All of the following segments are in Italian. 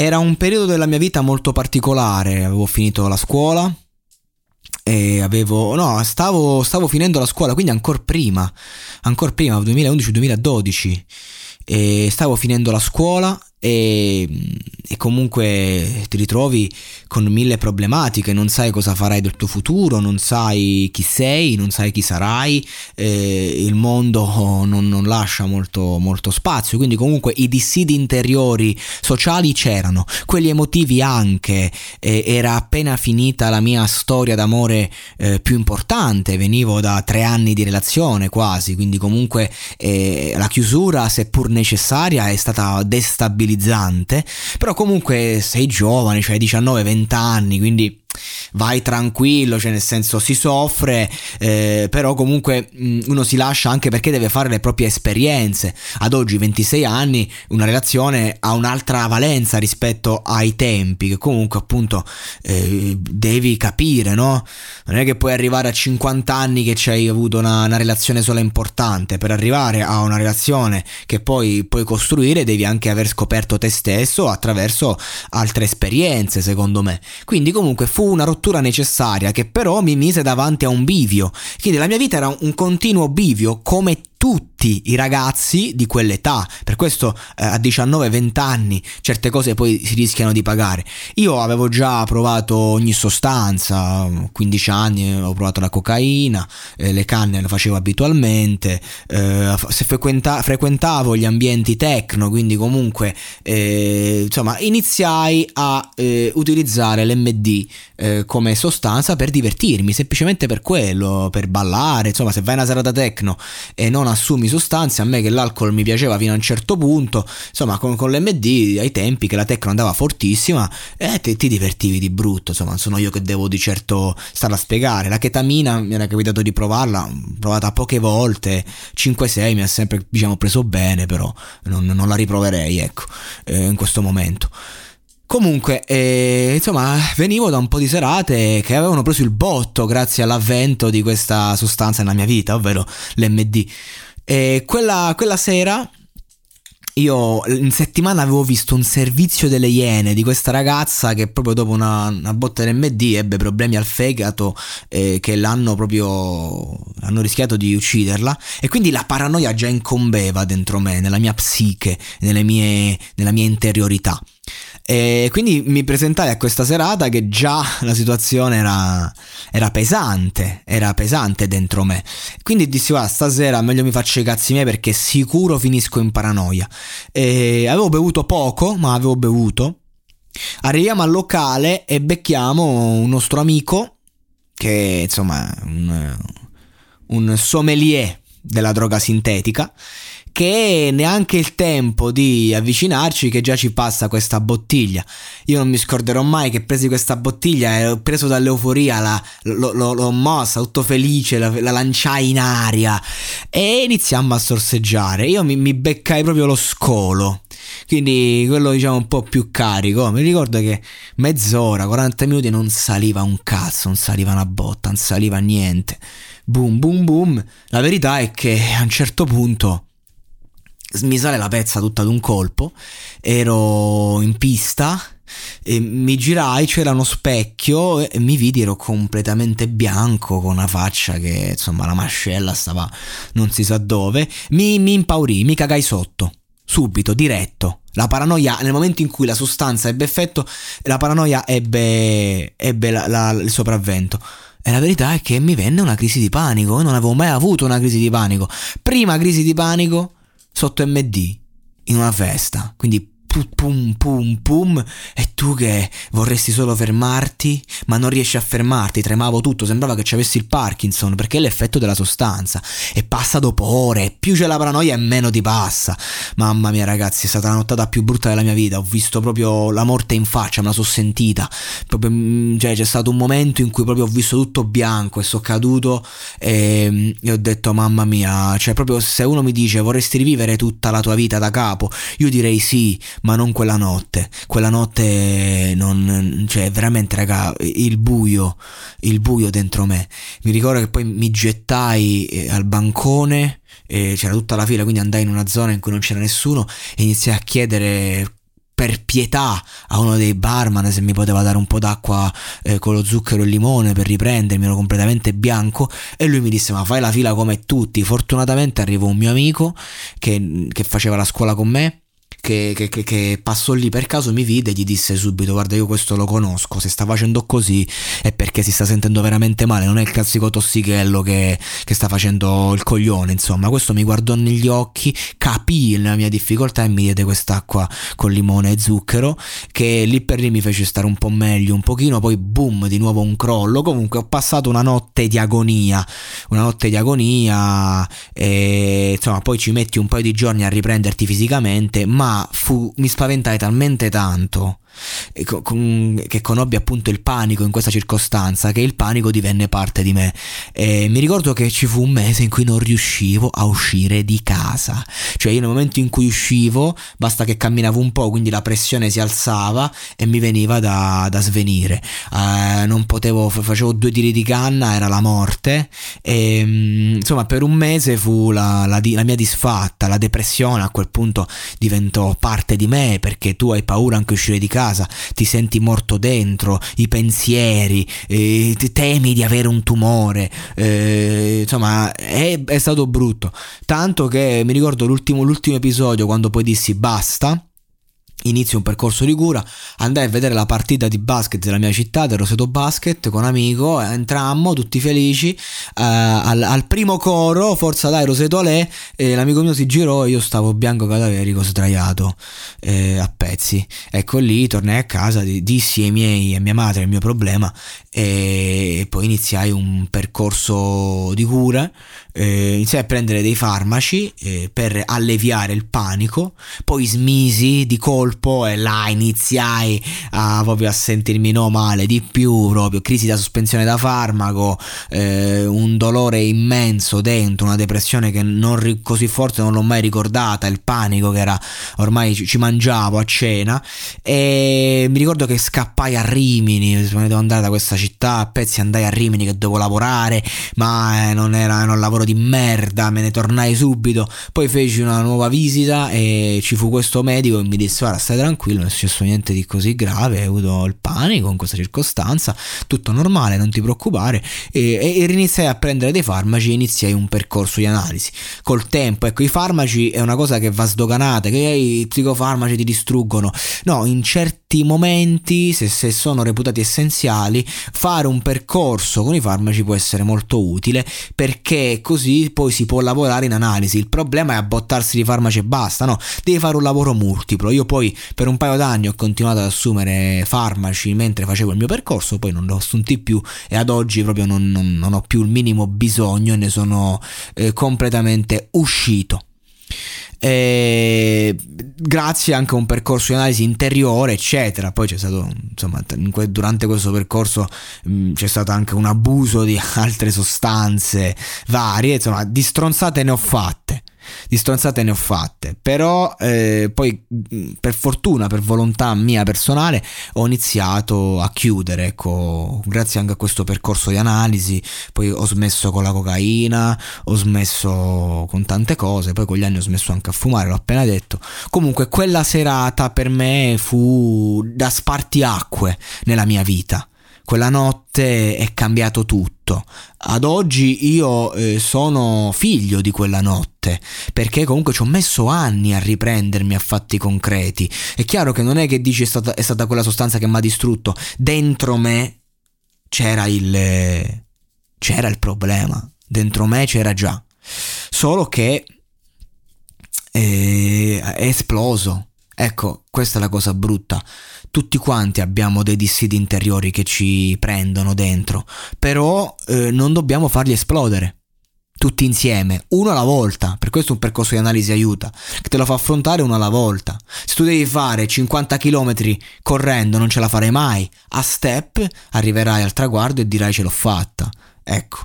Era un periodo della mia vita molto particolare, avevo finito la scuola e avevo no, stavo, stavo finendo la scuola, quindi ancora prima, ancora prima, 2011-2012 e stavo finendo la scuola e, e, comunque ti ritrovi con mille problematiche, non sai cosa farai del tuo futuro, non sai chi sei, non sai chi sarai, eh, il mondo non, non lascia molto, molto, spazio, quindi comunque i dissidi interiori sociali c'erano, quelli emotivi anche, eh, era appena finita la mia storia d'amore eh, più importante, venivo da tre anni di relazione quasi, quindi comunque eh, la chiusura seppur necessaria è stata destabilizzata tranquillizzante, però comunque sei giovane, cioè 19-20 anni, quindi vai tranquillo, cioè nel senso si soffre, eh, però comunque mh, mm, uno si lascia anche perché deve fare le proprie esperienze. Ad oggi, 26 anni, una relazione ha un'altra valenza rispetto ai tempi, che comunque appunto eh, devi capire, no? Non è che puoi arrivare a 50 anni che ci hai avuto una, una relazione sola importante, per arrivare a una relazione che poi puoi costruire devi anche aver scoperto te stesso attraverso altre esperienze, secondo me. Quindi comunque fu una rottura necessaria che però mi mise davanti a un bivio. Quindi la mia vita era un continuo bivio come tutti i ragazzi di quell'età. Per questo eh, a 19-20 anni certe cose poi si rischiano di pagare. Io avevo già provato ogni sostanza, 15 anni ho provato la cocaina, eh, le canne le facevo abitualmente, eh, se frequenta- frequentavo gli ambienti techno, quindi comunque eh, insomma iniziai a eh, utilizzare l'MD eh, come sostanza per divertirmi, semplicemente per quello, per ballare, insomma se vai a una serata techno e non assumi sostanze, a me che l'alcol mi piaceva fino a un certo punto, insomma con, con l'MD ai tempi che la tecno andava fortissima e eh, te, ti divertivi di brutto, insomma sono io che devo di certo stare a spiegare, la ketamina mi era capitato di provarla, provata poche volte, 5-6 mi ha sempre diciamo preso bene però non, non la riproverei ecco eh, in questo momento. Comunque, eh, insomma, venivo da un po' di serate che avevano preso il botto grazie all'avvento di questa sostanza nella mia vita, ovvero l'MD. E quella, quella sera io in settimana avevo visto un servizio delle Iene di questa ragazza che proprio dopo una, una botta dell'MD ebbe problemi al fegato eh, che l'hanno proprio hanno rischiato di ucciderla e quindi la paranoia già incombeva dentro me, nella mia psiche, mie, nella mia interiorità. E quindi mi presentai a questa serata che già la situazione era, era pesante, era pesante dentro me. Quindi dissi, guarda, stasera meglio mi faccio i cazzi miei perché sicuro finisco in paranoia. E avevo bevuto poco, ma avevo bevuto. Arriviamo al locale e becchiamo un nostro amico, che insomma un, un sommelier della droga sintetica che neanche il tempo di avvicinarci che già ci passa questa bottiglia. Io non mi scorderò mai che presi questa bottiglia e preso dall'euforia, la, lo, lo, l'ho mossa, tutto felice, la, la, lanciai in aria e iniziamo a sorseggiare. Io mi, mi beccai proprio lo scolo. Quindi quello diciamo un po' più carico. Mi ricordo che mezz'ora, 40 minuti non saliva un cazzo, non saliva una botta, non saliva niente. Boom, boom, boom. La verità è che a un certo punto mi la pezza tutta d'un colpo, ero in pista mi girai, c'era uno specchio e mi vidi, ero completamente bianco con una faccia che insomma la mascella stava non si sa dove, mi, mi impaurì, mi cagai sotto, subito, diretto. La paranoia, nel momento in cui la sostanza ebbe effetto, la paranoia ebbe, ebbe la, la, il sopravvento. E la verità è che mi venne una crisi di panico, non avevo mai avuto una crisi di panico. Prima crisi di panico sotto MD in una festa, quindi pum pum pum e tu che vorresti solo fermarti? Ma non riesci a fermarti tremavo tutto sembrava che ci avessi il Parkinson perché è l'effetto della sostanza. E passa dopo ore più c'è la paranoia e meno ti passa. Mamma mia ragazzi è stata la nottata più brutta della mia vita ho visto proprio la morte in faccia me la so sentita. Proprio, mm, cioè, c'è stato un momento in cui proprio ho visto tutto bianco e sono caduto e, e ho detto mamma mia cioè proprio se uno mi dice vorresti rivivere tutta la tua vita da capo? Io direi sì ma non quella notte. Quella notte non, cioè veramente raga, il buio, il buio dentro me. Mi ricordo che poi mi gettai eh, al bancone, c'era tutta la fila, quindi andai in una zona in cui non c'era nessuno e iniziai a chiedere per pietà a uno dei barman se mi poteva dare un po' d'acqua eh, con lo zucchero e il limone per riprendermi, ero completamente bianco e lui mi disse ma fai la fila come tutti, fortunatamente arrivò un mio amico che, che faceva la scuola con me che, che, che, che, passò lì per caso mi vide e gli disse subito guarda io questo lo conosco, se sta facendo così è perché si sta sentendo veramente male, non è il classico tossichello che, che sta facendo il coglione, insomma, questo mi guardò negli occhi, capì la mia difficoltà e mi diede quest'acqua con limone e zucchero che lì per lì mi fece stare un po' meglio, un pochino, poi boom, di nuovo un crollo, comunque ho passato una notte di agonia, una notte di agonia e insomma poi ci metti un paio di giorni a riprenderti fisicamente, ma fu, mi spaventai talmente tanto che conobbi appunto il panico in questa circostanza, che il panico divenne parte di me. E mi ricordo che ci fu un mese in cui non riuscivo a uscire di casa, cioè io nel momento in cui uscivo basta che camminavo un po', quindi la pressione si alzava e mi veniva da, da svenire. Eh, non potevo, facevo due tiri di canna, era la morte. E, mm, insomma, per un mese fu la, la, la mia disfatta, la depressione a quel punto diventò parte di me perché tu hai paura anche uscire di casa, ti senti morto dentro, i pensieri, eh, temi di avere un tumore, eh, insomma è, è, stato brutto. Tanto che mi ricordo l'ultimo, l'ultimo episodio quando poi dissi basta inizio un percorso di cura, andai a vedere la partita di basket della mia città, del Roseto Basket, con amico, entrammo tutti felici, uh, al, al, primo coro, forza dai Roseto Ale, e l'amico mio si girò e io stavo bianco cadaverico sdraiato eh, a pezzi. Ecco lì, tornai a casa, dissi ai miei, a mia madre il mio problema e poi iniziai un percorso di cura, eh, iniziai a prendere dei farmaci eh, per alleviare il panico, poi smisi di colpo e là iniziai a, proprio a sentirmi no male di più, proprio crisi da sospensione da farmaco, eh, un dolore immenso dentro, una depressione che non così forte non l'ho mai ricordata, il panico che era ormai ci, ci mangiavo a cena. E mi ricordo che scappai a Rimini, devo andare da questa città a pezzi andai a Rimini che dovevo lavorare, ma eh, non era un lavoro di merda, me ne tornai subito, poi feci una nuova visita e ci fu questo medico e mi disse guarda stai tranquillo, non è successo niente di così grave, hai avuto il panico in questa circostanza, tutto normale, non ti preoccupare e, e, e iniziai a prendere dei farmaci e iniziai un percorso di analisi. Col tempo, ecco, i farmaci è una cosa che va sdoganata, che i psicofarmaci ti distruggono. No, in certi momenti, se, se sono reputati essenziali, fare un percorso con i farmaci può essere molto utile perché così poi si può lavorare in analisi. Il problema è abbottarsi di farmaci e basta, no? Devi fare un lavoro multiplo. Io poi per un paio d'anni ho continuato ad assumere farmaci mentre facevo il mio percorso, poi non ne ho assunti più e ad oggi proprio non, non, non ho più il minimo bisogno e ne sono eh, completamente uscito. E grazie anche a un percorso di analisi interiore, eccetera. Poi c'è stato, insomma, durante questo percorso c'è stato anche un abuso di altre sostanze varie, insomma, di stronzate ne ho fatte di stronzate ne ho fatte, però eh, poi per fortuna, per volontà mia personale, ho iniziato a chiudere, ecco, grazie anche a questo percorso di analisi, poi ho smesso con la cocaina, ho smesso con tante cose, poi con gli anni ho smesso anche a fumare, l'ho appena detto. Comunque quella serata per me fu da spartiacque nella mia vita quella notte è cambiato tutto. Ad oggi io eh, sono figlio di quella notte, perché comunque ci ho messo anni a riprendermi a fatti concreti. È chiaro che non è che dici è stata, è stata quella sostanza che mi ha distrutto, dentro me c'era il, c'era il problema, dentro me c'era già. Solo che eh, è esploso. Ecco, questa è la cosa brutta tutti quanti abbiamo dei dissidi interiori che ci prendono dentro, però eh, non dobbiamo farli esplodere. Tutti insieme, uno alla volta, per questo un percorso di analisi aiuta, che te lo fa affrontare uno alla volta. Se tu devi fare 50 km correndo non ce la farai mai, a step arriverai al traguardo e dirai ce l'ho fatta. Ecco,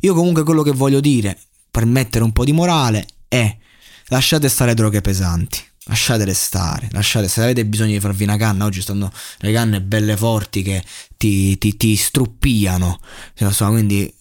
io comunque quello che voglio dire, per mettere un po' di morale, è lasciate stare droghe pesanti lasciatele stare, lasciate, se avete bisogno di farvi una canna, oggi stanno le canne belle forti che ti, ti, ti struppiano, quindi eh,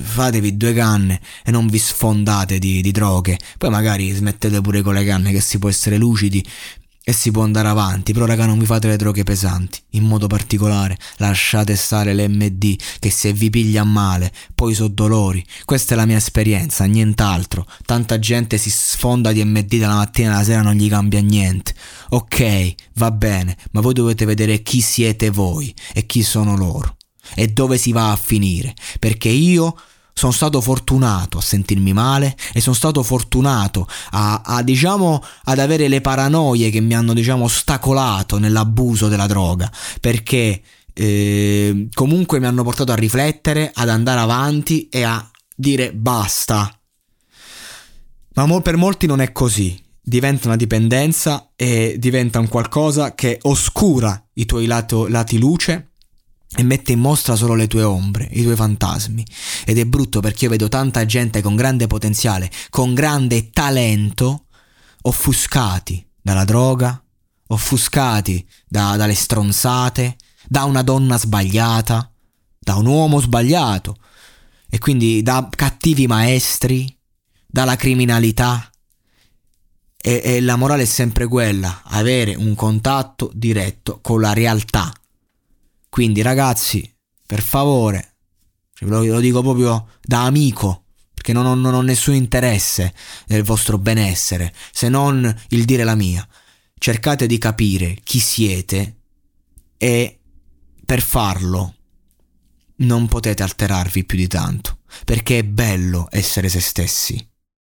fatevi due canne e non vi sfondate di, di, droghe, poi magari smettete pure con le canne che si può essere lucidi e si può andare avanti, però raga non vi fate le droghe pesanti, in modo particolare lasciate stare l'MD che se vi piglia male poi so dolori, questa è la mia esperienza, nient'altro, tanta gente si sfonda di MD dalla mattina alla sera non gli cambia niente, ok, va bene, ma voi dovete vedere chi siete voi e chi sono loro. E dove si va a finire, perché io sono stato fortunato a sentirmi male e sono stato fortunato a, a, diciamo ad avere le paranoie che mi hanno diciamo ostacolato nell'abuso della droga. Perché eh, comunque mi hanno portato a riflettere ad andare avanti e a dire basta. Ma per molti non è così. Diventa una dipendenza e diventa un qualcosa che oscura i tuoi lato, lati luce e mette in mostra solo le tue ombre, i tuoi fantasmi. Ed è brutto perché io vedo tanta gente con grande potenziale, con grande talento, offuscati dalla droga, offuscati da, dalle stronzate, da una donna sbagliata, da un uomo sbagliato, e quindi da cattivi maestri, dalla criminalità. E, e la morale è sempre quella, avere un contatto diretto con la realtà quindi ragazzi, per favore, ve lo, dico proprio da amico, perché non ho, non ho nessun interesse nel vostro benessere, se non il dire la mia. Cercate di capire chi siete e per farlo non potete alterarvi più di tanto, perché è bello essere se stessi.